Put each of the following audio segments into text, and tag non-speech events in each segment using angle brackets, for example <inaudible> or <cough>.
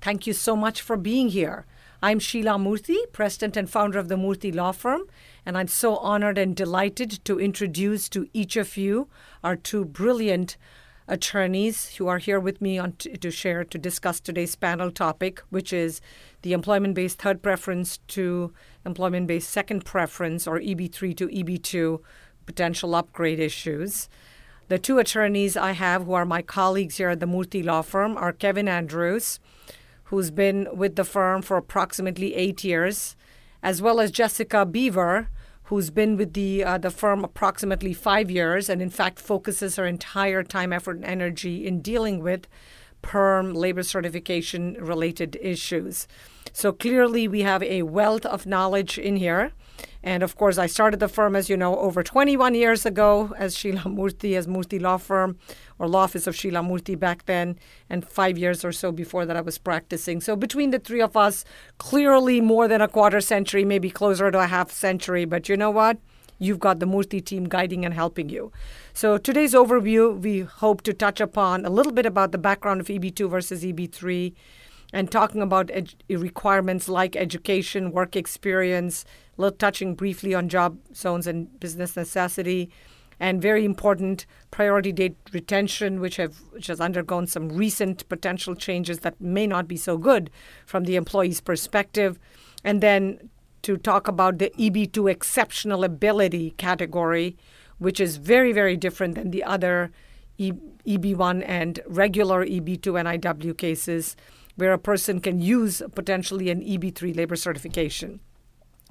Thank you so much for being here. I'm Sheila Murthy, President and founder of the Murthy Law Firm, and I'm so honored and delighted to introduce to each of you our two brilliant attorneys who are here with me on t- to share to discuss today's panel topic, which is the employment based third preference to employment based second preference or EB3 to EB2 potential upgrade issues. The two attorneys I have who are my colleagues here at the Murthy Law Firm are Kevin Andrews who's been with the firm for approximately eight years, as well as Jessica Beaver, who's been with the uh, the firm approximately five years, and in fact focuses her entire time, effort, and energy in dealing with perm labor certification related issues. So clearly, we have a wealth of knowledge in here. And of course, I started the firm, as you know, over 21 years ago as Sheila Murthy, as Murthy Law Firm or Law Office of Sheila Murthy back then, and five years or so before that I was practicing. So between the three of us, clearly more than a quarter century, maybe closer to a half century. But you know what? You've got the Murthy team guiding and helping you. So today's overview, we hope to touch upon a little bit about the background of EB2 versus EB3 and talking about ed- requirements like education, work experience, little touching briefly on job zones and business necessity, and very important priority date retention, which have which has undergone some recent potential changes that may not be so good from the employee's perspective, and then to talk about the EB2 exceptional ability category, which is very very different than the other e- EB1 and regular EB2 and NIW cases where a person can use potentially an EB3 labor certification.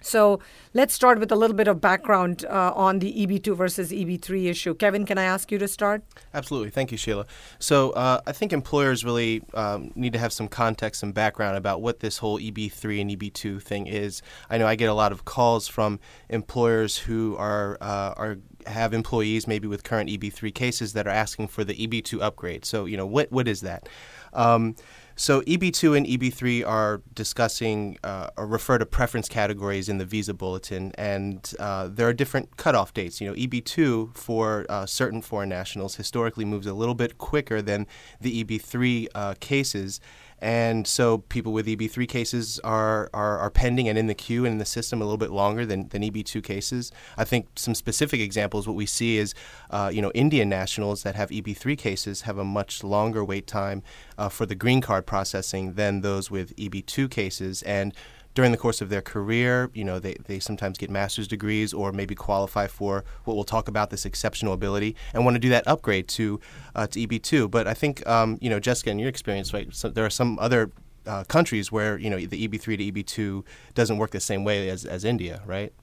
So let's start with a little bit of background uh, on the EB2 versus EB3 issue. Kevin, can I ask you to start? Absolutely. Thank you, Sheila. So uh, I think employers really um, need to have some context and background about what this whole EB3 and EB2 thing is. I know I get a lot of calls from employers who are uh, are have employees maybe with current EB3 cases that are asking for the EB2 upgrade. So you know what what is that? Um, so EB2 and EB3 are discussing uh, or refer to preference categories in the visa bulletin, and uh, there are different cutoff dates. You know, EB2 for uh, certain foreign nationals historically moves a little bit quicker than the EB3 uh, cases. And so people with EB3 cases are, are, are, pending and in the queue and in the system a little bit longer than, than EB2 cases. I think some specific examples, what we see is, uh, you know, Indian nationals that have EB3 cases have a much longer wait time uh, for the green card processing than those with EB2 cases. And during the course of their career, you know, they, they sometimes get master's degrees or maybe qualify for what we'll talk about this exceptional ability and want to do that upgrade to uh, to EB2. But I think, um, you know, Jessica, in your experience, right, so there are some other uh, countries where you know the EB3 to EB2 doesn't work the same way as, as India, right?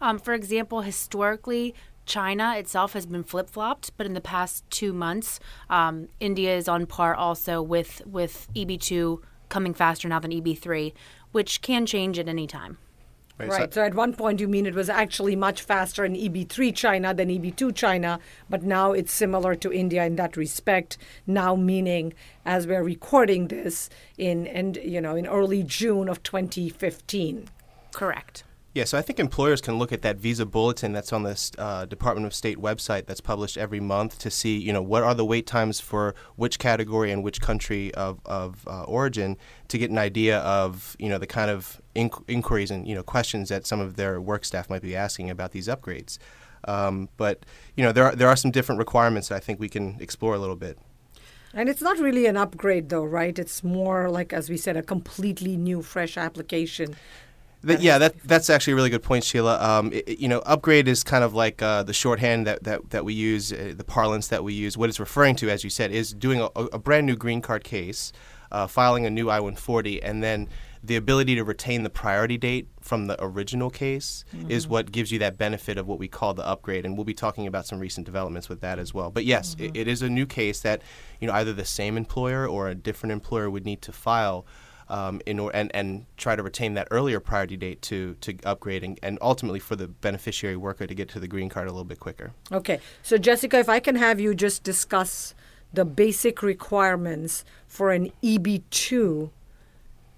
Um, for example, historically, China itself has been flip flopped, but in the past two months, um, India is on par also with with EB2 coming faster now than EB3 which can change at any time. Right. right. So, so, at one point, you mean it was actually much faster in EB3 China than EB2 China, but now it's similar to India in that respect. Now, meaning as we're recording this in and you know in early June of 2015. Correct. Yeah, so I think employers can look at that visa bulletin that's on the uh, Department of State website that's published every month to see, you know, what are the wait times for which category and which country of, of uh, origin to get an idea of, you know, the kind of inqu- inquiries and, you know, questions that some of their work staff might be asking about these upgrades. Um, but, you know, there are, there are some different requirements that I think we can explore a little bit. And it's not really an upgrade, though, right? It's more like, as we said, a completely new, fresh application that, yeah, that that's actually a really good point, Sheila. Um, it, you know, upgrade is kind of like uh, the shorthand that, that, that we use, uh, the parlance that we use. What it's referring to, as you said, is doing a, a brand new green card case, uh, filing a new I-140, and then the ability to retain the priority date from the original case mm-hmm. is what gives you that benefit of what we call the upgrade. And we'll be talking about some recent developments with that as well. But yes, mm-hmm. it, it is a new case that you know either the same employer or a different employer would need to file um, in or, and and try to retain that earlier priority date to to upgrade and, and ultimately for the beneficiary worker to get to the green card a little bit quicker. Okay, so Jessica, if I can have you just discuss the basic requirements for an EB2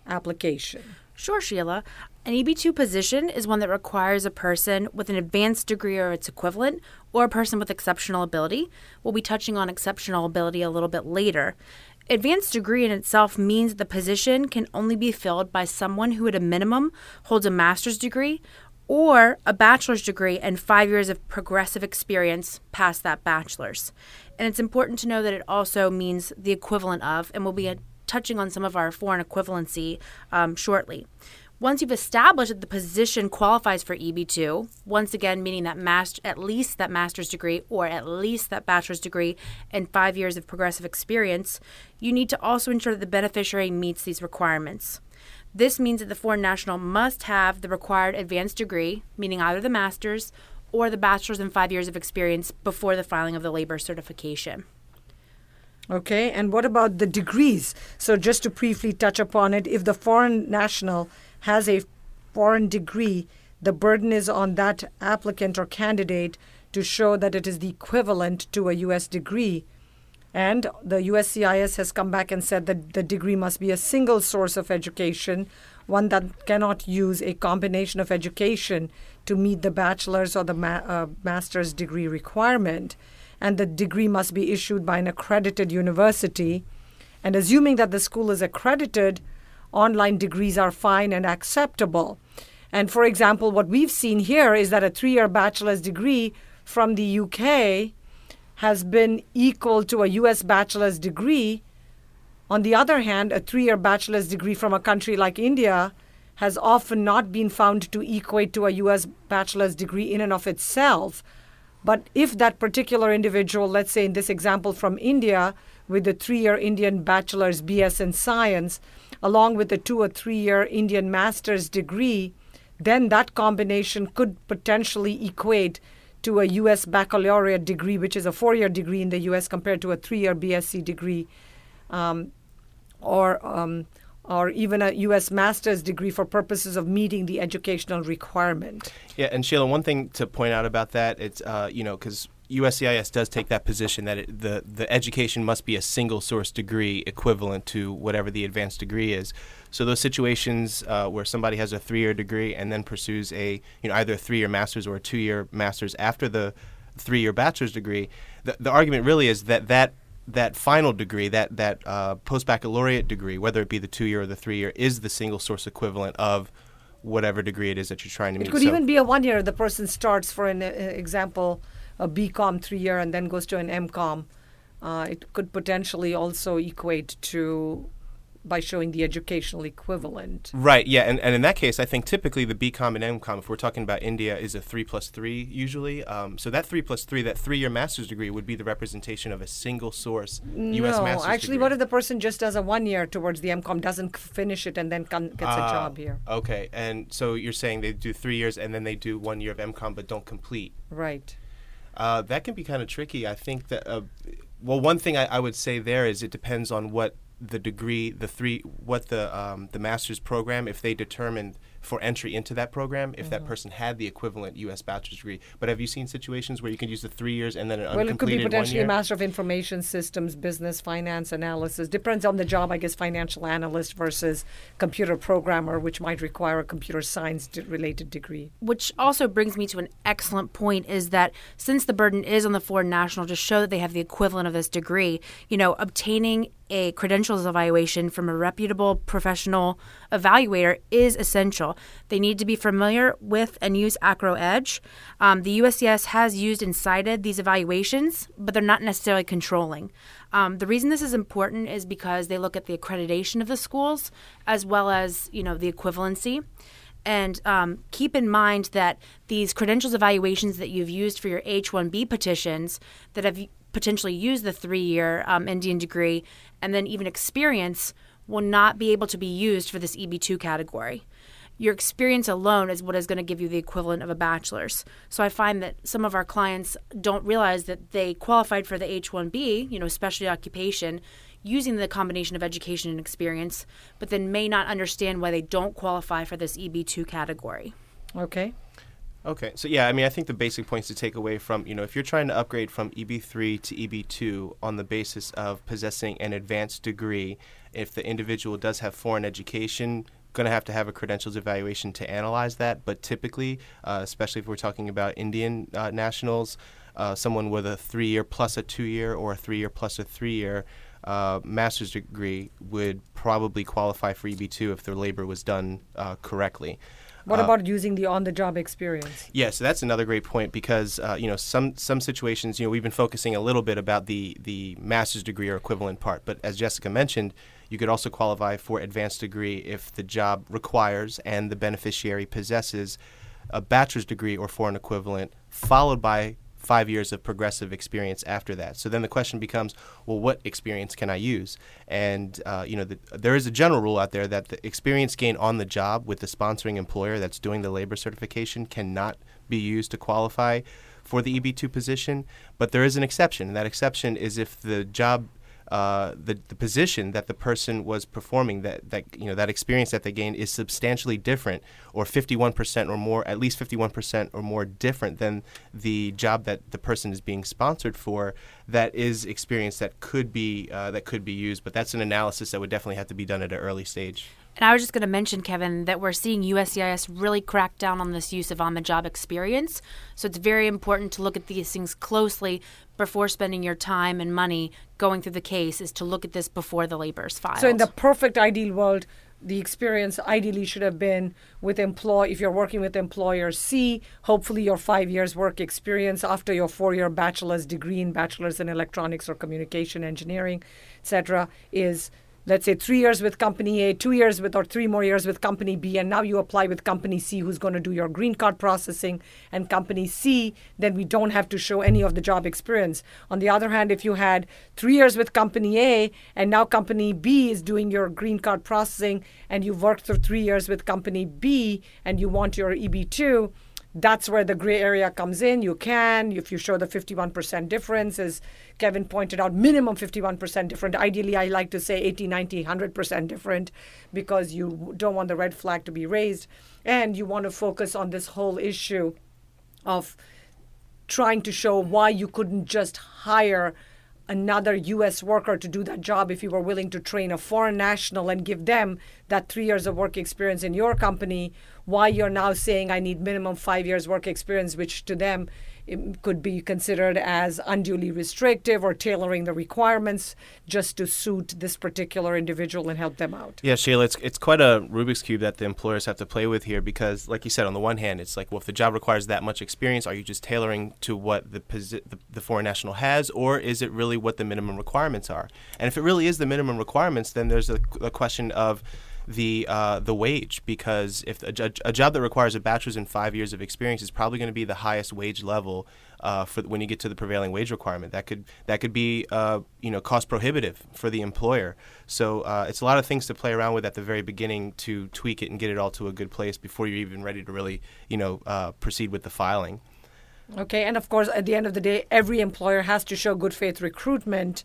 application. Sure, Sheila. An EB2 position is one that requires a person with an advanced degree or its equivalent, or a person with exceptional ability. We'll be touching on exceptional ability a little bit later. Advanced degree in itself means the position can only be filled by someone who, at a minimum, holds a master's degree or a bachelor's degree and five years of progressive experience past that bachelor's. And it's important to know that it also means the equivalent of, and we'll be touching on some of our foreign equivalency um, shortly. Once you've established that the position qualifies for EB2, once again meaning that master, at least that master's degree or at least that bachelor's degree and five years of progressive experience, you need to also ensure that the beneficiary meets these requirements. This means that the foreign national must have the required advanced degree, meaning either the master's or the bachelor's and five years of experience before the filing of the labor certification. Okay, and what about the degrees? So, just to briefly touch upon it, if the foreign national has a foreign degree, the burden is on that applicant or candidate to show that it is the equivalent to a U.S. degree. And the USCIS has come back and said that the degree must be a single source of education, one that cannot use a combination of education to meet the bachelor's or the ma- uh, master's degree requirement. And the degree must be issued by an accredited university. And assuming that the school is accredited, online degrees are fine and acceptable. And for example, what we've seen here is that a three year bachelor's degree from the UK has been equal to a US bachelor's degree. On the other hand, a three year bachelor's degree from a country like India has often not been found to equate to a US bachelor's degree in and of itself. But if that particular individual, let's say in this example from India, with a three year Indian bachelor's BS in science, along with a two or three year Indian master's degree, then that combination could potentially equate to a U.S. baccalaureate degree, which is a four year degree in the U.S. compared to a three year BSc degree, um, or, um, or even a U.S. master's degree for purposes of meeting the educational requirement. Yeah, and Sheila, one thing to point out about that, it's, uh, you know, because USCIS does take that position that it, the the education must be a single source degree equivalent to whatever the advanced degree is. So those situations uh, where somebody has a three year degree and then pursues a you know either a three year master's or a two year master's after the three year bachelor's degree, the, the argument really is that that that final degree, that that uh, post baccalaureate degree, whether it be the two year or the three year, is the single source equivalent of whatever degree it is that you're trying to meet. It could so, even be a one year. The person starts, for an uh, example, a BCom three year and then goes to an MCom. Uh, it could potentially also equate to by showing the educational equivalent. Right, yeah, and, and in that case, I think typically the BCom and MCom, if we're talking about India, is a three plus three usually. Um, so that three plus three, that three year master's degree would be the representation of a single source U.S. No, master's actually, degree. what if the person just does a one year towards the MCom, doesn't finish it, and then gets a Ah, job here? Okay, and so you're saying they do three years and then they do one year of MCom but don't complete. Right. Uh, that can be kind of tricky. I think that, uh, well, one thing I, I would say there is it depends on what the degree, the three, what the um, the master's program, if they determined for entry into that program, if Mm-hmm. that person had the equivalent U.S. bachelor's degree. But have you seen situations where you can use the three years and then an Well, it could be potentially a Master of Information Systems, Business, Finance, Analysis. Depends on the job, I guess, financial analyst versus computer programmer, which might require a computer science related degree. Which also brings me to an excellent point is that since the burden is on the foreign national to show that they have the equivalent of this degree, you know, obtaining a credentials evaluation from a reputable professional evaluator is essential. They need to be familiar with and use AACRAO EDGE. Um, the USCIS has used and cited these evaluations, but they're not necessarily controlling. Um, the reason this is important is because they look at the accreditation of the schools as well as you know the equivalency. And um, keep in mind that these credentials evaluations that you've used for your H 1B petitions that have potentially used the three year um, Indian degree and then even experience will not be able to be used for this EB2 category. Your experience alone is what is going to give you the equivalent of a bachelor's. So I find that some of our clients don't realize that they qualified for the H 1B, you know, specialty occupation, using the combination of education and experience, but then may not understand why they don't qualify for this EB2 category. Okay. Okay, so yeah, I mean, I think the basic points to take away from, you know, if you're trying to upgrade from EB3 to EB2 on the basis of possessing an advanced degree, if the individual does have foreign education, going to have to have a credentials evaluation to analyze that. But typically, uh, especially if we're talking about Indian uh, nationals, uh, someone with a three-year plus a two-year or a three-year plus a three-year uh, master's degree would probably qualify for EB2 if their labor was done uh, correctly. What Uh, about using the on-the-job experience? Yeah, so that's another great point because uh, you know some some situations you know we've been focusing a little bit about the the master's degree or equivalent part, but as Jessica mentioned, you could also qualify for advanced degree if the job requires and the beneficiary possesses a bachelor's degree or foreign equivalent, followed by five years of progressive experience after that. So then the question becomes, well, what experience can I use? And uh, you know, the, there is a general rule out there that the experience gained on the job with the sponsoring employer that's doing the labor certification cannot be used to qualify for the EB2 position. But there is an exception, and that exception is if the job uh, the, the position that the person was performing that, that you know that experience that they gained is substantially different or 51% or more at least 51% or more different than the job that the person is being sponsored for that is experience that could be uh, that could be used but that's an analysis that would definitely have to be done at an early stage And I was just going to mention, Kevin, that we're seeing USCIS really crack down on this use of on the job experience. So it's very important to look at these things closely before spending your time and money going through the case, is to look at this before the labor is filed. So in the perfect ideal world, the experience ideally should have been with employ if you're working with employer C, hopefully your five years work experience after your four year bachelor's degree in bachelor's in electronics or communication engineering, etc., is let's say three years with company A, two years with or three more years with company B, and now you apply with company C who's going to do your green card processing and company C, then we don't have to show any of the job experience. On the other hand, if you had three years with company A and now company B is doing your green card processing and you've worked for three years with company B and you want your EB2, that's where the gray area comes in. You can, if you show the 51% difference, as Kevin pointed out, minimum 51% different. Ideally, I like to say 80, 90, 100% different because you don't want the red flag to be raised. And you want to focus on this whole issue of trying to show why you couldn't just hire another US worker to do that job if you were willing to train a foreign national and give them that three years of work experience in your company, why you're now saying I need minimum five years work experience, which to them it could be considered as unduly restrictive or tailoring the requirements just to suit this particular individual and help them out. Yeah, Sheila, it's it's quite a Rubik's cube that the employers have to play with here because, like you said, on the one hand, it's like, well, if the job requires that much experience, are you just tailoring to what the posi- the, the foreign national has, or is it really what the minimum requirements are? And if it really is the minimum requirements, then there's a, a question of the uh, the wage because if a, job that requires a bachelor's and five years of experience is probably going to be the highest wage level uh, for when you get to the prevailing wage requirement. That could that could be uh, you know cost prohibitive for the employer. So uh, it's a lot of things to play around with at the very beginning to tweak it and get it all to a good place before you're even ready to really you know uh, proceed with the filing. Okay, and of course, at the end of the day, every employer has to show good faith recruitment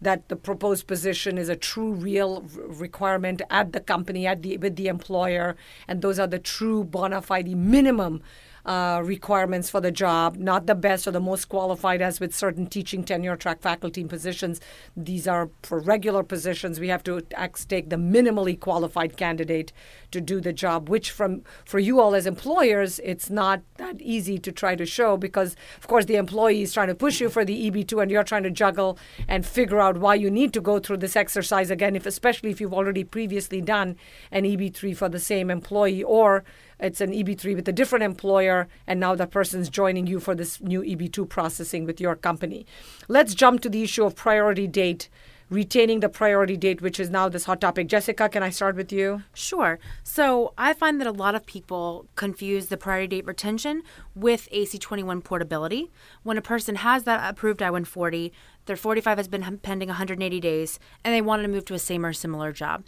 that the proposed position is a true real requirement at the company at the with the employer and those are the true bona fide minimum uh, requirements for the job, not the best or the most qualified, as with certain teaching tenure track faculty positions. These are for regular positions. We have to take the minimally qualified candidate to do the job, which from for you all as employers, it's not that easy to try to show because, of course, the employee is trying to push you for the EB2, and you're trying to juggle and figure out why you need to go through this exercise again, if especially if you've already previously done an EB3 for the same employee or it's an EB3 with a different employer, and now the person's joining you for this new EB2 processing with your company. Let's jump to the issue of priority date. Retaining the priority date, which is now this hot topic. Jessica, can I start with you? Sure. So I find that a lot of people confuse the priority date retention with AC21 portability. When a person has that approved I 140, their 45 has been pending 180 days, and they wanted to move to a same or similar job.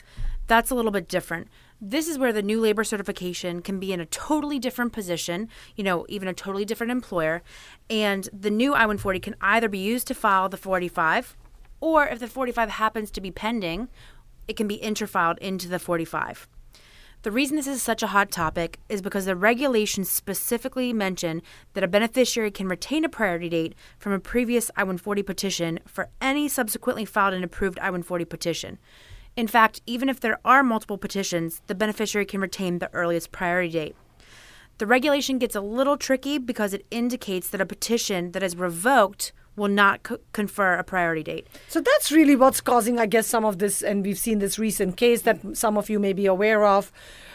That's a little bit different. This is where the new labor certification can be in a totally different position, you know, even a totally different employer. And the new I 140 can either be used to file the 45 Or if the 45 happens to be pending, it can be interfiled into the 45. The reason this is such a hot topic is because the regulations specifically mention that a beneficiary can retain a priority date from a previous I 140 petition for any subsequently filed and approved I 140 petition. In fact, even if there are multiple petitions, the beneficiary can retain the earliest priority date. The regulation gets a little tricky because it indicates that a petition that is revoked will not co- confer a priority date. So that's really what's causing, I guess, some of this, and we've seen this recent case that some of you may be aware of.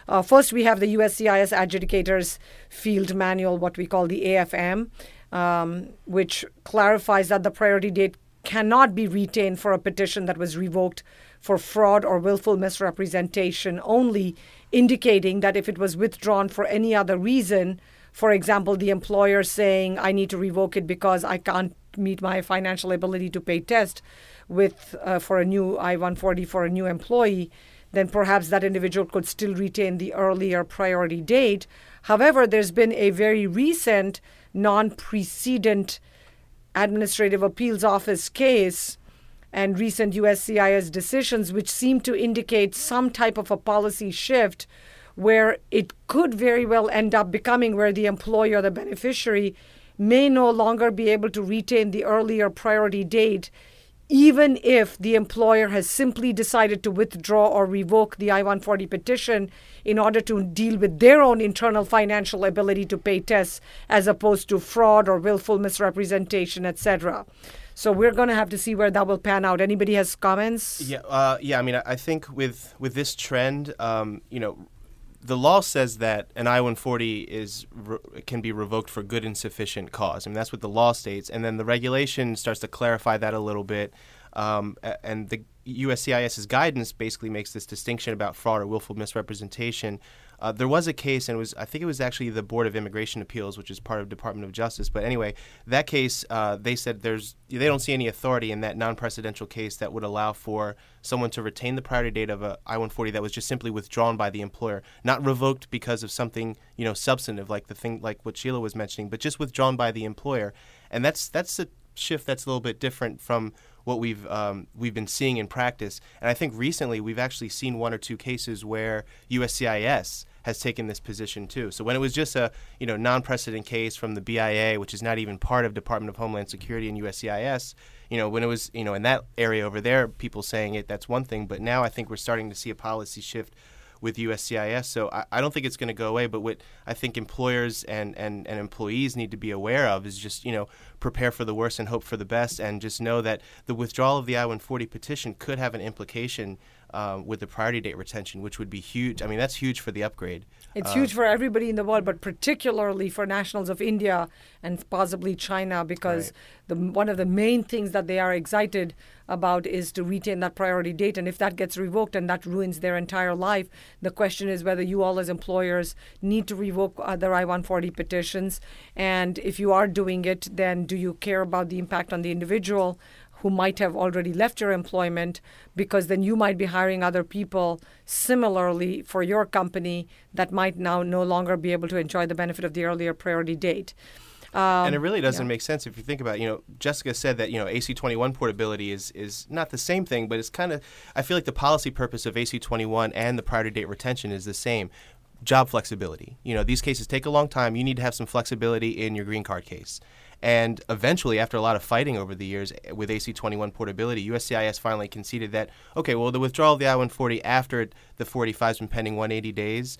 Uh, first, we have the USCIS Adjudicators Field Manual, what we call the AFM, um, which clarifies that the priority date cannot be retained for a petition that was revoked for fraud or willful misrepresentation only, indicating that if it was withdrawn for any other reason, for example, the employer saying, I need to revoke it because I can't meet my financial ability to pay test with uh, for a new I-140 for a new employee, then perhaps that individual could still retain the earlier priority date. However, there's been a very recent non-precedent administrative appeals office case and recent USCIS decisions which seem to indicate some type of a policy shift where it could very well end up becoming where the employer, the beneficiary, may no longer be able to retain the earlier priority date, even if the employer has simply decided to withdraw or revoke the I 140 petition in order to deal with their own internal financial ability to pay tests, as opposed to fraud or willful misrepresentation, etc. So we're going to have to see where that will pan out. Anybody has comments? Yeah, uh, yeah. I mean, I think with with this trend, um, you know, the law says that an I-140 is re- can be revoked for good and sufficient cause. I mean, that's what the law states, and then the regulation starts to clarify that a little bit. Um, and the USCIS's guidance basically makes this distinction about fraud or willful misrepresentation. Uh, there was a case, and was I think it was actually the Board of Immigration Appeals, which is part of Department of Justice. But anyway, that case uh, they said there's they don't see any authority in that non-precedential case that would allow for someone to retain the priority date of a I-140 that was just simply withdrawn by the employer, not revoked because of something you know substantive like the thing like what Sheila was mentioning, but just withdrawn by the employer, and that's that's a shift that's a little bit different from what we've um, we've been seeing in practice. And I think recently we've actually seen one or two cases where USCIS has taken this position too. So when it was just a you know non-precedent case from the BIA, which is not even part of Department of Homeland Security and USCIS, you know when it was you know in that area over there, people saying it that's one thing. But now I think we're starting to see a policy shift with USCIS. So I, I don't think it's going to go away. But what I think employers and, and, and employees need to be aware of is just, you know, prepare for the worst and hope for the best and just know that the withdrawal of the I 140 petition could have an implication um, with the priority date retention, which would be huge. I mean, that's huge for the upgrade. It's uh, huge for everybody in the world, but particularly for nationals of India and possibly China, because right. the one of the main things that they are excited about is to retain that priority date. And if that gets revoked and that ruins their entire life, the question is whether you all as employers need to revoke other I-140 petitions, and if you are doing it, then do you care about the impact on the individual? Who might have already left your employment because then you might be hiring other people similarly for your company that might now no longer be able to enjoy the benefit of the earlier priority date. Um, and it really doesn't yeah. make sense if you think about, it. you know, Jessica said that, you know, AC21 portability is is not the same thing, but it's kind of I feel like the policy purpose of AC21 and the priority date retention is the same. Job flexibility. You know, these cases take a long time. You need to have some flexibility in your green card case. And eventually, after a lot of fighting over the years eh, with AC21 portability, USCIS finally conceded that, okay, well, the withdrawal of the I-140 after the 45 has been pending 180 days,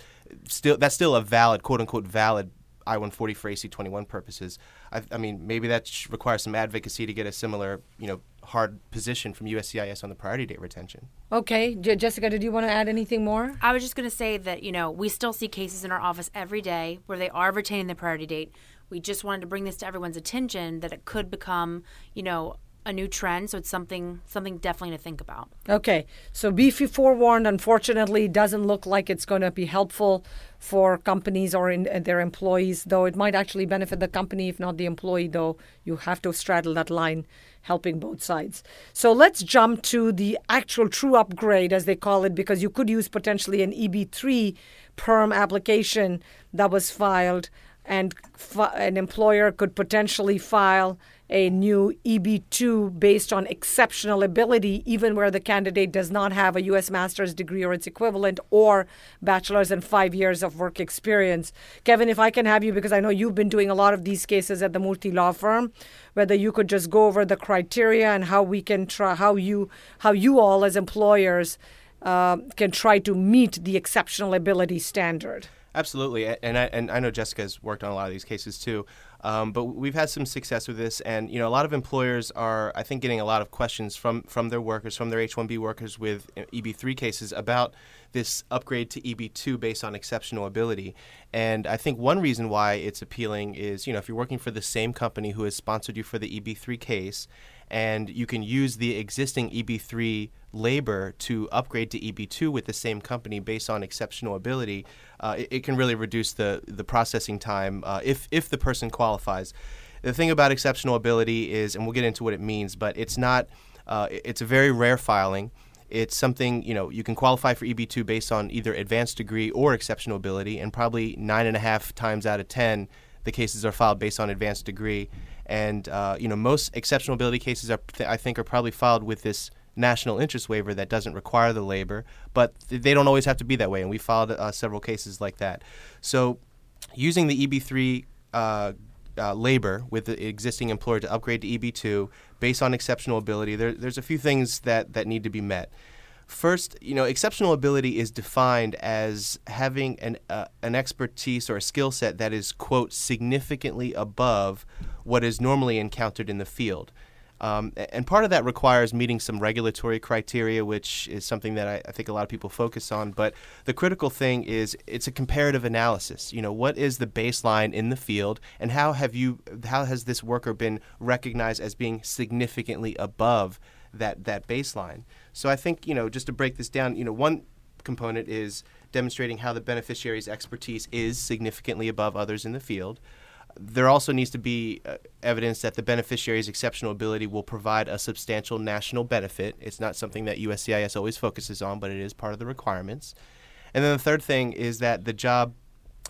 still that's still a valid, quote unquote, valid I-140 for AC21 purposes. I, I mean, maybe that requires some advocacy to get a similar, you know, hard position from USCIS on the priority date retention. Okay, J- Jessica, did you want to add anything more? I was just going to say that you know we still see cases in our office every day where they are retaining the priority date we just wanted to bring this to everyone's attention that it could become, you know, a new trend. So it's something something definitely to think about. Okay, so be forewarned. Unfortunately, doesn't look like it's going to be helpful for companies or in, their employees. Though it might actually benefit the company, if not the employee. Though you have to straddle that line, helping both sides. So let's jump to the actual true upgrade, as they call it, because you could use potentially an EB3 perm application that was filed and fi- an employer could potentially file a new EB2 based on exceptional ability, even where the candidate does not have a U.S. master's degree or its equivalent or bachelor's and five years of work experience. Kevin, if I can have you, because I know you've been doing a lot of these cases at the Murthy Law Firm, whether you could just go over the criteria and how we can try, how you, how you all as employers uh, can try to meet the exceptional ability standard. Absolutely, and I, and I know Jessica's worked on a lot of these cases too. Um, but we've had some success with this, and you know, a lot of employers are, I think, getting a lot of questions from from their workers, from their H-1B workers with uh, EB3 cases about this upgrade to EB2 based on exceptional ability. And I think one reason why it's appealing is, you know, if you're working for the same company who has sponsored you for the EB3 case, and you can use the existing EB3 labor to upgrade to EB2 with the same company based on exceptional ability, uh, it, it, can really reduce the, the processing time uh, if, if the person qualifies. The thing about exceptional ability is, and we'll get into what it means, but it's not, uh, it's a very rare filing. It's something, you know, you can qualify for EB2 based on either advanced degree or exceptional ability, and probably nine and a half times out of 10, the cases are filed based on advanced degree. And, uh, you know, most exceptional ability cases, are, I think, are probably filed with this national interest waiver that doesn't require the labor, but they don't always have to be that way. And we filed uh, several cases like that. So using the EB3 uh, uh, labor with the existing employer to upgrade to EB2 based on exceptional ability, there, there's a few things that, that need to be met. First, you know, exceptional ability is defined as having an, uh, an expertise or a skill set that is, quote, significantly above what is normally encountered in the field. Um, and part of that requires meeting some regulatory criteria, which is something that I, I, think a lot of people focus on. But the critical thing is it's a comparative analysis. You know, what is the baseline in the field, and how have you, how has this worker been recognized as being significantly above that that baseline? So I think you know, just to break this down, you know, one component is demonstrating how the beneficiary's expertise is significantly above others in the field there also needs to be uh, evidence that the beneficiary's exceptional ability will provide a substantial national benefit. It's not something that USCIS always focuses on, but it is part of the requirements. And then the third thing is that the job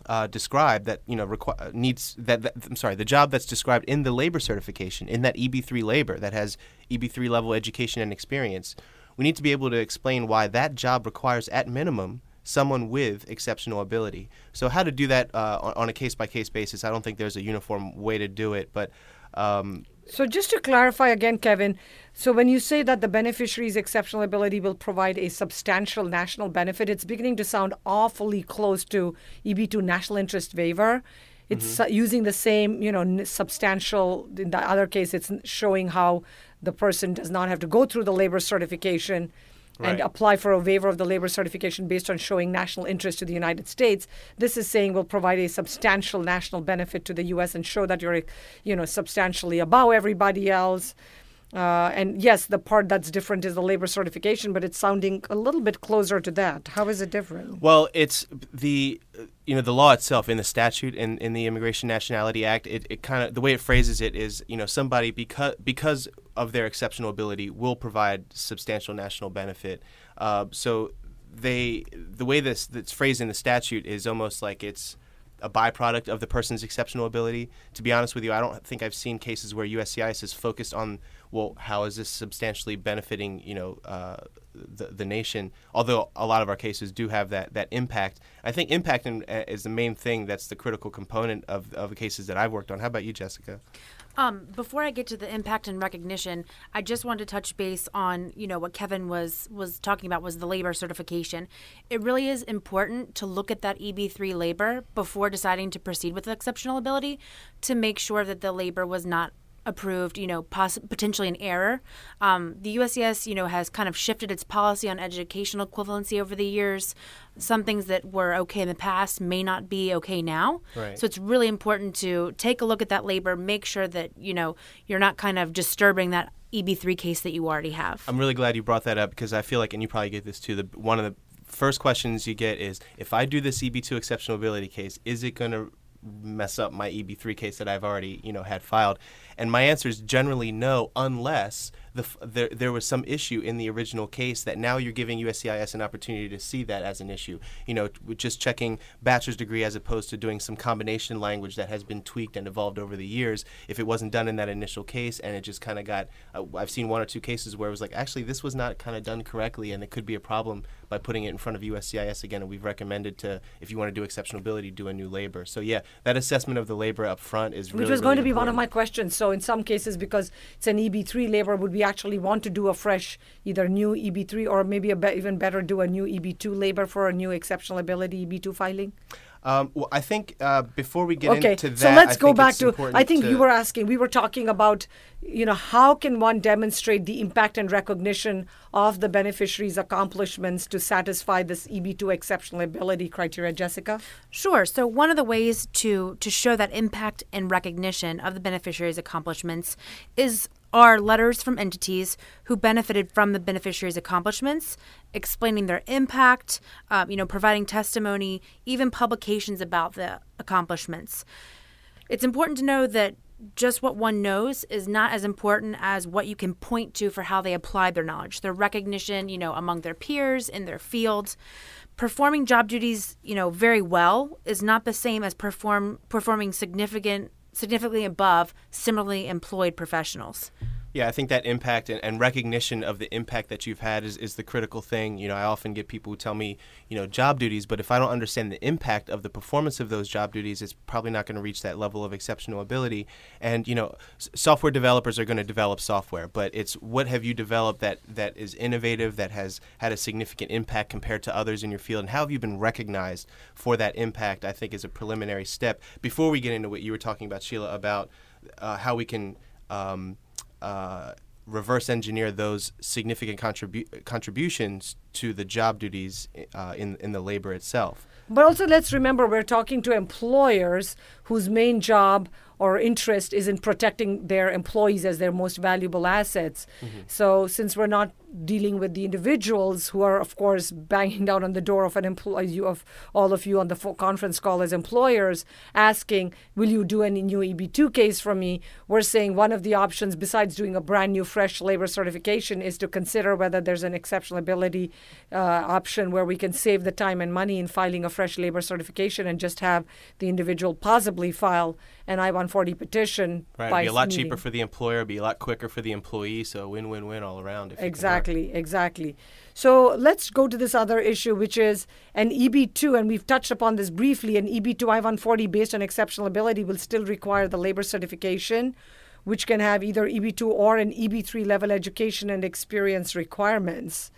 uh, described that you know requ- uh, needs that, that, I'm sorry the job that's described in the labor certification in that EB3 labor that has EB3 level education and experience. We need to be able to explain why that job requires at minimum someone with exceptional ability. So how to do that uh, on, on, a case by case basis? I don't think there's a uniform way to do it, but. Um, so just to clarify again, Kevin, so when you say that the beneficiary's exceptional ability will provide a substantial national benefit, it's beginning to sound awfully close to EB2 national interest waiver. It's mm-hmm. using the same, you know, substantial. In the other case, it's showing how the person does not have to go through the labor certification and apply for a waiver of the labor certification based on showing national interest to the United States. This is saying we'll provide a substantial national benefit to the U.S. and show that you're, you know, substantially above everybody else. Uh, and yes, the part that's different is the labor certification, but it's sounding a little bit closer to that. How is it different? Well, it's the you know the law itself in the statute in, in the Immigration Nationality Act. It, it kind of the way it phrases it is you know somebody because because of their exceptional ability will provide substantial national benefit. Uh, so they the way this that's phrased in the statute is almost like it's a byproduct of the person's exceptional ability. To be honest with you, I don't think I've seen cases where USCIS has focused on well, how is this substantially benefiting you know uh, the the nation? Although a lot of our cases do have that that impact, I think impact in, uh, is the main thing that's the critical component of of the cases that I've worked on. How about you, Jessica? Um, before I get to the impact and recognition, I just wanted to touch base on you know what Kevin was was talking about was the labor certification. It really is important to look at that EB3 labor before deciding to proceed with exceptional ability to make sure that the labor was not approved, you know, poss- potentially an error. Um, the USCIS, you know, has kind of shifted its policy on educational equivalency over the years. Some things that were okay in the past may not be okay now. Right. So it's really important to take a look at that labor, make sure that, you know, you're not kind of disturbing that EB3 case that you already have. I'm really glad you brought that up because I feel like, and you probably get this too, the one of the first questions you get is if I do this EB2 exceptional ability case, is it going to mess up my EB3 case that I've already, you know, had filed? And my answer is generally no, unless the, there, there was some issue in the original case that now you're giving USCIS an opportunity to see that as an issue. You know, just checking bachelor's degree as opposed to doing some combination language that has been tweaked and evolved over the years. If it wasn't done in that initial case and it just kind of got, uh, I've seen one or two cases where it was like, actually, this was not kind of done correctly and it could be a problem by putting it in front of USCIS again. And we've recommended to, if you want to do exceptional ability, do a new labor. So yeah, that assessment of the labor up front is really, Which was really going to be one of my questions. So, in some cases, because it's an EB3 labor, would we actually want to do a fresh, either new EB3 or maybe a be- even better do a new EB2 labor for a new exceptional ability EB2 filing? Um, well, I think uh, before we get okay, into that, so let's I go think back to. I think to- you were asking. We were talking about, you know, how can one demonstrate the impact and recognition of the beneficiary's accomplishments to satisfy this EB2 exceptional ability criteria, Jessica? Sure. So one of the ways to to show that impact and recognition of the beneficiary's accomplishments is are letters from entities who benefited from the beneficiary's accomplishments, explaining their impact, um, you know, providing testimony, even publications about the accomplishments. It's important to know that just what one knows is not as important as what you can point to for how they applied their knowledge, their recognition, you know, among their peers in their field. Performing job duties, you know, very well is not the same as perform performing significant significantly above similarly employed professionals. Yeah, I think that impact and, and recognition of the impact that you've had is, is the critical thing. You know, I often get people who tell me, you know, job duties, but if I don't understand the impact of the performance of those job duties, it's probably not going to reach that level of exceptional ability. And, you know, s- software developers are going to develop software, but it's what have you developed that, that is innovative, that has had a significant impact compared to others in your field, and how have you been recognized for that impact, I think is a preliminary step. Before we get into what you were talking about, Sheila, about uh, how we can. Um, uh, reverse engineer those significant contribu- contributions to the job duties uh, in in the labor itself. But also, let's remember we're talking to employers whose main job or interest is in protecting their employees as their most valuable assets. So, since we're not dealing with the individuals who are, of course, banging <laughs> down on the door of an employee, you- of all of you on the conference call as employers, asking, "Will you do any new EB2 case for me?" We're saying one of the options, besides doing a brand new fresh labor certification, is to consider whether there's an exceptional ability uh, option where we can save the time and money in filing a fresh labor certification and just have the individual possibly file an I-140 petition. Right, it'd be a lot meeting. cheaper for the employer, it'd be a lot quicker for the employee, so win-win-win all around. If it can work. Exactly, exactly. So let's go to this other issue, which is an EB2, and we've touched upon this briefly. An EB2 I 140 based on exceptional ability will still require the labor certification, which can have either EB2 or an EB3 level education and experience requirements.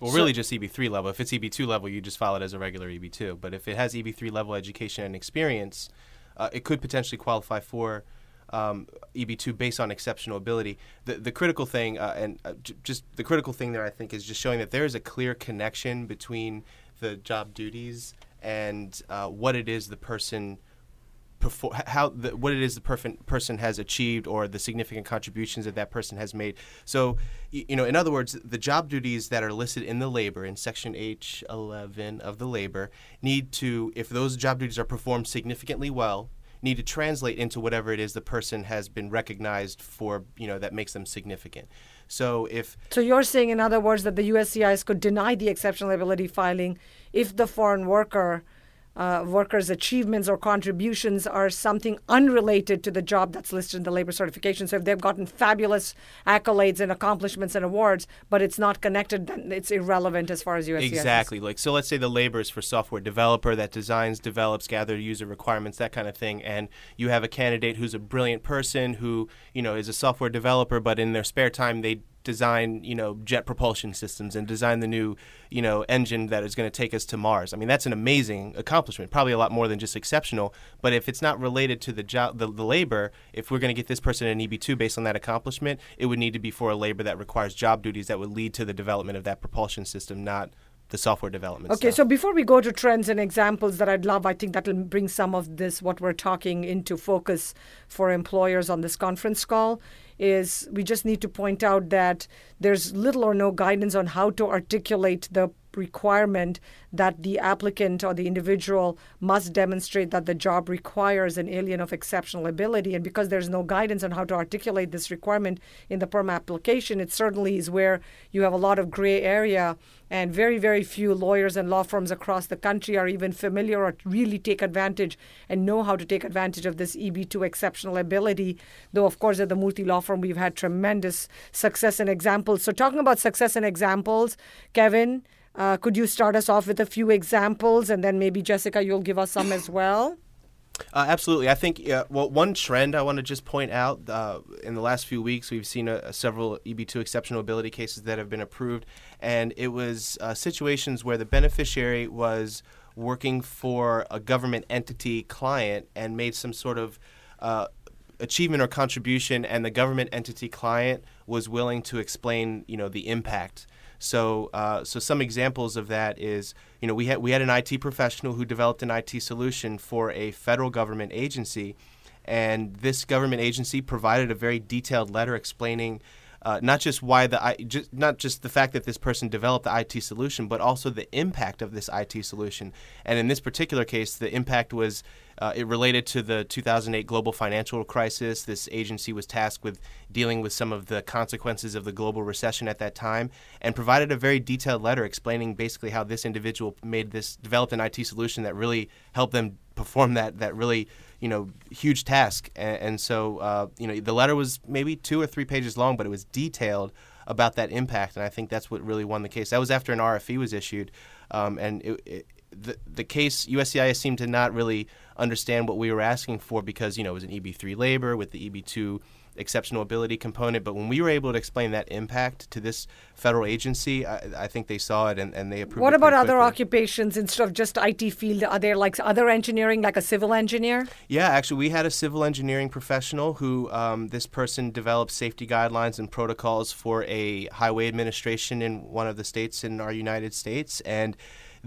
Well, So- really just EB3 level. If it's EB2 level, you just file it as a regular EB2. But if it has EB3 level education and experience, uh, it could potentially qualify for um, EB2 based on exceptional ability. The the critical thing, uh, and uh, j- just the critical thing there, I think, is just showing that there is a clear connection between the job duties and uh, what it is the person perfor- how the, what it is the person person has achieved or the significant contributions that that person has made. So, you know, in other words, the job duties that are listed in the labor in section H11 of the labor need to, if those job duties are performed significantly well, need to translate into whatever it is the person has been recognized for, you know, that makes them significant. So if So you're saying, in other words, that the USCIS could deny the exceptional ability filing if the foreign worker uh, worker's achievements or contributions are something unrelated to the job that's listed in the labor certification. So if they've gotten fabulous accolades and accomplishments and awards, but it's not connected, then it's irrelevant as far as USCIS. Exactly. Like so let's say the labor is for software developer that designs, develops, gathers user requirements, that kind of thing, and you have a candidate who's a brilliant person who, you know, is a software developer but in their spare time they design, you know, jet propulsion systems and design the new, you know, engine that is going to take us to Mars. I mean, that's an amazing accomplishment, probably a lot more than just exceptional, but if it's not related to the job the, the labor, if we're going to get this person an EB2 based on that accomplishment, it would need to be for a labor that requires job duties that would lead to the development of that propulsion system, not the software development. Okay, stuff. so before we go to trends and examples that I'd love, I think that'll bring some of this, what we're talking, into focus for employers on this conference call. Is we just need to point out that there's little or no guidance on how to articulate the requirement that the applicant or the individual must demonstrate that the job requires an alien of exceptional ability. And because there's no guidance on how to articulate this requirement in the perm application, it certainly is where you have a lot of gray area and very, very few lawyers and law firms across the country are even familiar or really take advantage and know how to take advantage of this EB2 exceptional ability. Though, of course, at the Murthy law Firm, we've had tremendous success and examples. So, talking about success and examples, Kevin, uh, could you start us off with a few examples and then maybe Jessica, you'll give us some as well? Uh, absolutely. I think uh, well, one trend I want to just point out uh, in the last few weeks, we've seen a several EB2 exceptional ability cases that have been approved, and it was uh, situations where the beneficiary was working for a government entity client and made some sort of uh, achievement or contribution, and the government entity client was willing to explain, you know, the impact. So, uh, so some examples of that is, you know, we had we had an IT professional who developed an IT solution for a federal government agency, and this government agency provided a very detailed letter explaining. Uh, not just why the just, not just the fact that this person developed the IT solution, but also the impact of this IT solution. And in this particular case, the impact was uh, it related to the 2008 global financial crisis. This agency was tasked with dealing with some of the consequences of the global recession at that time and provided a very detailed letter explaining basically how this individual made this, developed an IT solution that really helped them perform that, that really you know huge task and, and so uh, you know the letter was maybe two or three pages long but it was detailed about that impact and i think that's what really won the case that was after an rfe was issued um, and it, it, the, the case uscis seemed to not really understand what we were asking for because you know it was an EB3 labor with the EB2 exceptional ability component. But when we were able to explain that impact to this federal agency, I, I think they saw it and, and they approved. What about other quickly. occupations instead of just IT field? Are there like other engineering, like a civil engineer? Yeah, actually, we had a civil engineering professional who um, this person developed safety guidelines and protocols for a highway administration in one of the states in our United States, and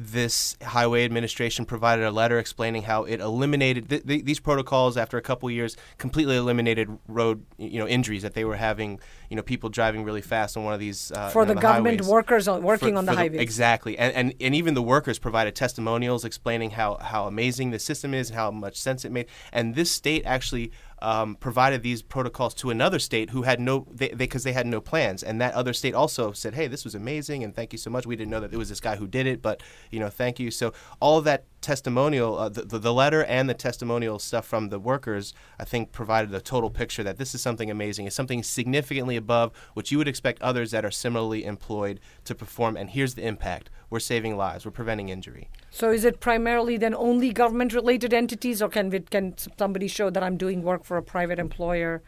this highway administration provided a letter explaining how it eliminated th- th- these protocols after a couple years completely eliminated road you know injuries that they were having you know people driving really fast on one of these uh, for the, the government highways. workers on, working For- on the highways. Exactly. And, and and even the workers provided testimonials explaining how how amazing the system is and how much sense it made. And this state actually um, provided these protocols to another state who had no they because they, they, had no plans. And that other state also said hey this was amazing and thank you so much. We didn't know that it was this guy who did it but you know thank you. So all of that testimonial uh, the, the letter and the testimonial stuff from the workers i think provided a total picture that this is something amazing. It's something significantly above what you would expect others that are similarly employed to perform and here's the impact. We're saving lives. We're preventing injury. So is it primarily then only government related entities or can we, can somebody show that i'm doing work for a private employer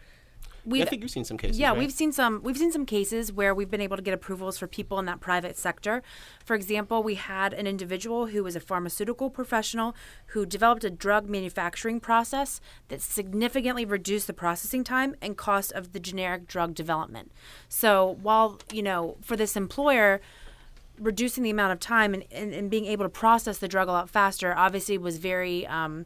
We've, I think you've seen some cases. Yeah, right? we've seen some. We've seen some cases where we've been able to get approvals for people in that private sector. For example, we had an individual who was a pharmaceutical professional who developed a drug manufacturing process that significantly reduced the processing time and cost of the generic drug development. So while you know, for this employer, reducing the amount of time and, and, and, being able to process the drug a lot faster obviously was very um,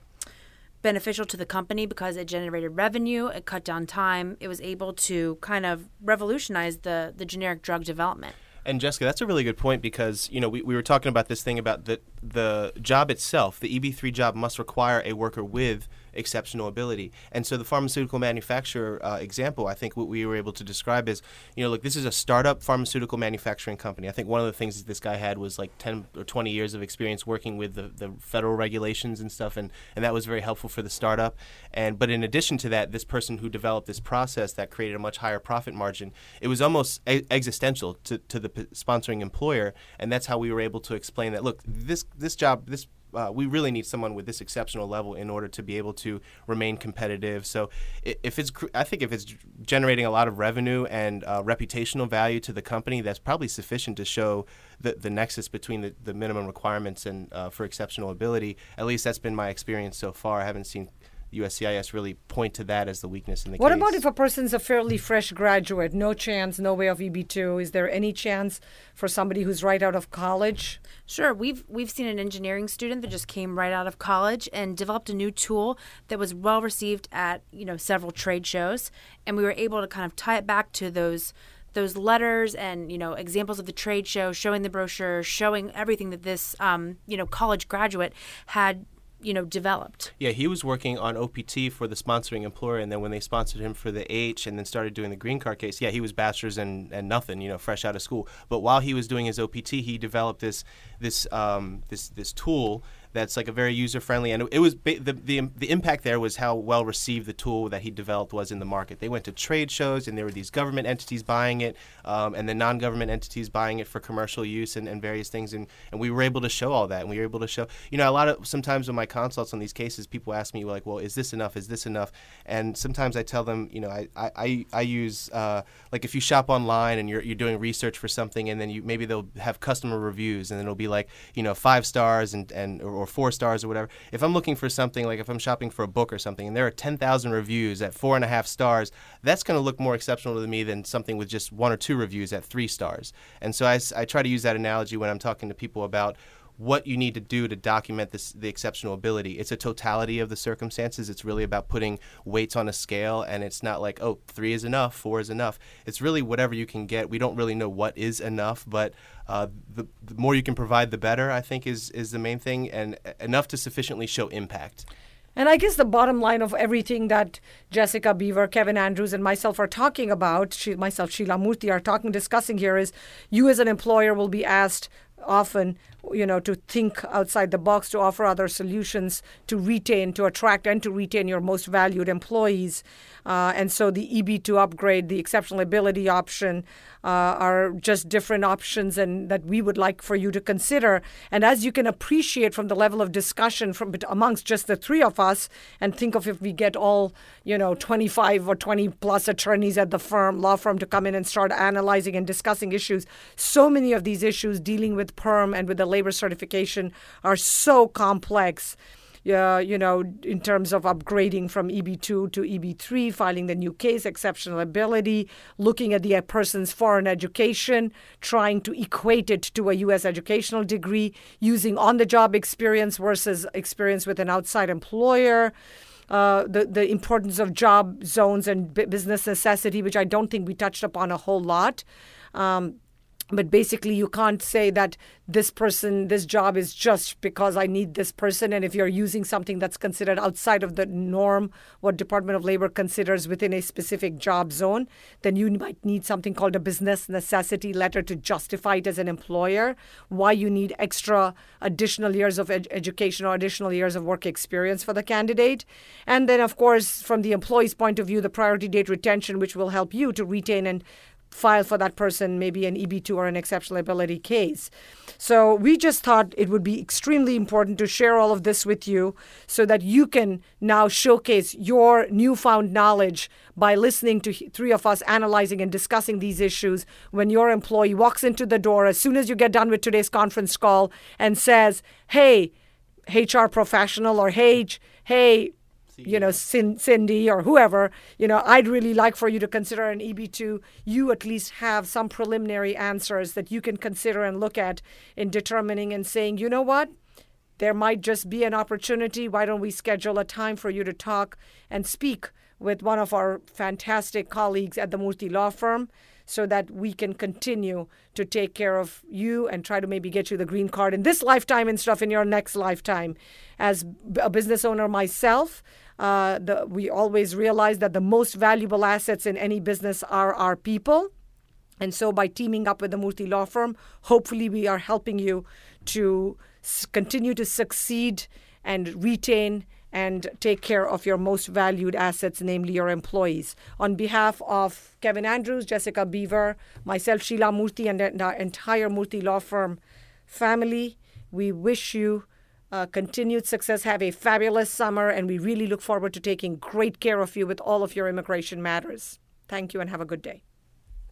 beneficial to the company because it generated revenue, it cut down time, it was able to kind of revolutionize the, the generic drug development. And Jessica, that's a really good point because you know we, we were talking about this thing about the the job itself. The EB3 job must require a worker with exceptional ability. And so the pharmaceutical manufacturer uh, example, I think what we were able to describe is, you know, look, this is a startup pharmaceutical manufacturing company. I think one of the things that this guy had was like 10 or 20 years of experience working with the, the federal regulations and stuff, and, and that was very helpful for the startup. And But in addition to that, this person who developed this process that created a much higher profit margin, it was almost a- existential to, to the p- sponsoring employer. And that's how we were able to explain that, look, this, this job, this uh, we really need someone with this exceptional level in order to be able to remain competitive. So if it's, I think if it's generating a lot of revenue and uh, reputational value to the company, that's probably sufficient to show the, the nexus between the, the minimum requirements and uh, for exceptional ability. At least that's been my experience so far. I haven't seen USCIS really point to that as the weakness in the what case. What about if a person's a fairly fresh graduate, no chance, no way of EB2? Is there any chance for somebody who's right out of college? Sure, we've we've seen an engineering student that just came right out of college and developed a new tool that was well received at you know several trade shows, and we were able to kind of tie it back to those those letters and you know examples of the trade show, showing the brochure, showing everything that this um, you know college graduate had you know developed. Yeah, he was working on OPT for the sponsoring employer, and then when they sponsored him for the H, and then started doing the green card case, yeah, he was bachelor's and, and nothing, you know, fresh out of school. But while he was doing his OPT, he developed this this um, this this tool that's like a very user friendly and it was the, the the impact there was how well received the tool that he developed was in the market. They went to trade shows and there were these government entities buying it um, and then non-government entities buying it for commercial use and, and various things and, and we were able to show all that and we were able to show you know a lot of sometimes when my consults on these cases people ask me like well is this enough? Is this enough? And sometimes I tell them you know I, I, I use uh, like if you shop online and you're, you're doing research for something and then you maybe they'll have customer reviews and then it'll be like you know five stars and, and or or four stars or whatever. If I'm looking for something, like if I'm shopping for a book or something, and there are 10,000 reviews at four and a half stars, that's going to look more exceptional to me than something with just one or two reviews at three stars. And so I, I try to use that analogy when I'm talking to people about what you need to do to document this, the exceptional ability. It's a totality of the circumstances. It's really about putting weights on a scale, and it's not like, oh, three is enough, four is enough. It's really whatever you can get. We don't really know what is enough, but uh, the, the more you can provide, the better, I think, is, is the main thing, and enough to sufficiently show impact. And I guess the bottom line of everything that Jessica Beaver, Kevin Andrews, and myself are talking about, she, myself, Sheila Murthy, are talking, discussing here is you as an employer will be asked often you know to think outside the box to offer other solutions to retain to attract and to retain your most valued employees. Uh, and so the eb2 upgrade the exceptional ability option uh, are just different options and that we would like for you to consider. And as you can appreciate from the level of discussion from amongst just the three of us and think of if we get all you know 25 or 20 plus attorneys at the firm law firm to come in and start analyzing and discussing issues so many of these issues dealing with perm and with the labor certification are so complex. Uh, you know, in terms of upgrading from EB2 to EB3, filing the new case, exceptional ability, looking at the person's foreign education, trying to equate it to a U.S. educational degree, using on the job experience versus experience with an outside employer. Uh, the the importance of job zones and business necessity, which I don't think we touched upon a whole lot. Um, but basically you can't say that this person this job is just because i need this person. And if you're using something that's considered outside of the norm what department of labor considers within a specific job zone then you might need something called a business necessity letter to justify it as an employer. Why you need extra additional years of ed- education or additional years of work experience for the candidate. And then of course from the employee's point of view the priority date retention which will help you to retain and file for that person maybe an EB2 or an exceptional ability case. So we just thought it would be extremely important to share all of this with you so that you can now showcase your newfound knowledge by listening to three of us analyzing and discussing these issues when your employee walks into the door as soon as you get done with today's conference call and says, "Hey, HR professional or hey, hey, you know, Cindy or whoever, you know, I'd really like for you to consider an EB2. You at least have some preliminary answers that you can consider and look at in determining and saying, you know what? There might just be an opportunity. Why don't we schedule a time for you to talk and speak with one of our fantastic colleagues at the Murthy Law Firm? so that we can continue to take care of you and try to maybe get you the green card in this lifetime and stuff in your next lifetime. As a business owner myself, uh, the, we always realize that the most valuable assets in any business are our people. And so, by teaming up with the Murthy Law Firm, hopefully, we are helping you to continue to succeed and retain and take care of your most valued assets, namely your employees. On behalf of Kevin Andrews, Jessica Beaver, myself, Sheila Murthy, and the entire Murthy Law Firm family, we wish you uh, continued success. Have a fabulous summer, and we really look forward to taking great care of you with all of your immigration matters. Thank you, and have a good day.